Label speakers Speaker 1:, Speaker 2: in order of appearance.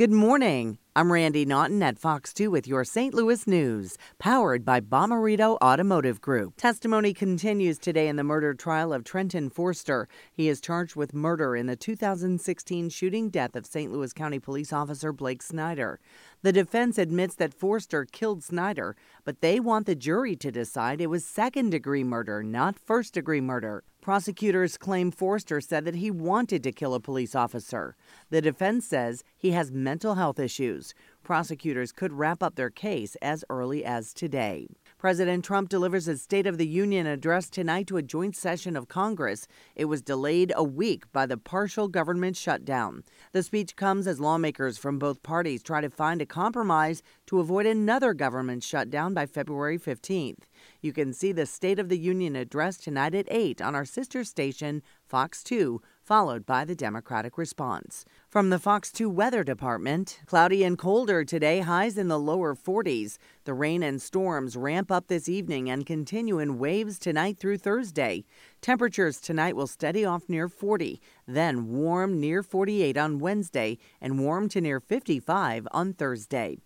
Speaker 1: Good morning. I'm Randy Naughton at Fox 2 with your St. Louis news, powered by Bomarito Automotive Group. Testimony continues today in the murder trial of Trenton Forster. He is charged with murder in the 2016 shooting death of St. Louis County Police Officer Blake Snyder. The defense admits that Forster killed Snyder, but they want the jury to decide it was second degree murder, not first degree murder. Prosecutors claim Forster said that he wanted to kill a police officer. The defense says he has mental health issues. Prosecutors could wrap up their case as early as today. President Trump delivers his State of the Union address tonight to a joint session of Congress. It was delayed a week by the partial government shutdown. The speech comes as lawmakers from both parties try to find a compromise to avoid another government shutdown by February 15th. You can see the State of the Union address tonight at 8 on our sister station, Fox 2, followed by the Democratic response. From the Fox 2 Weather Department, cloudy and colder today, highs in the lower 40s. The rain and storms ramp up this evening and continue in waves tonight through Thursday. Temperatures tonight will steady off near 40, then warm near 48 on Wednesday and warm to near 55 on Thursday.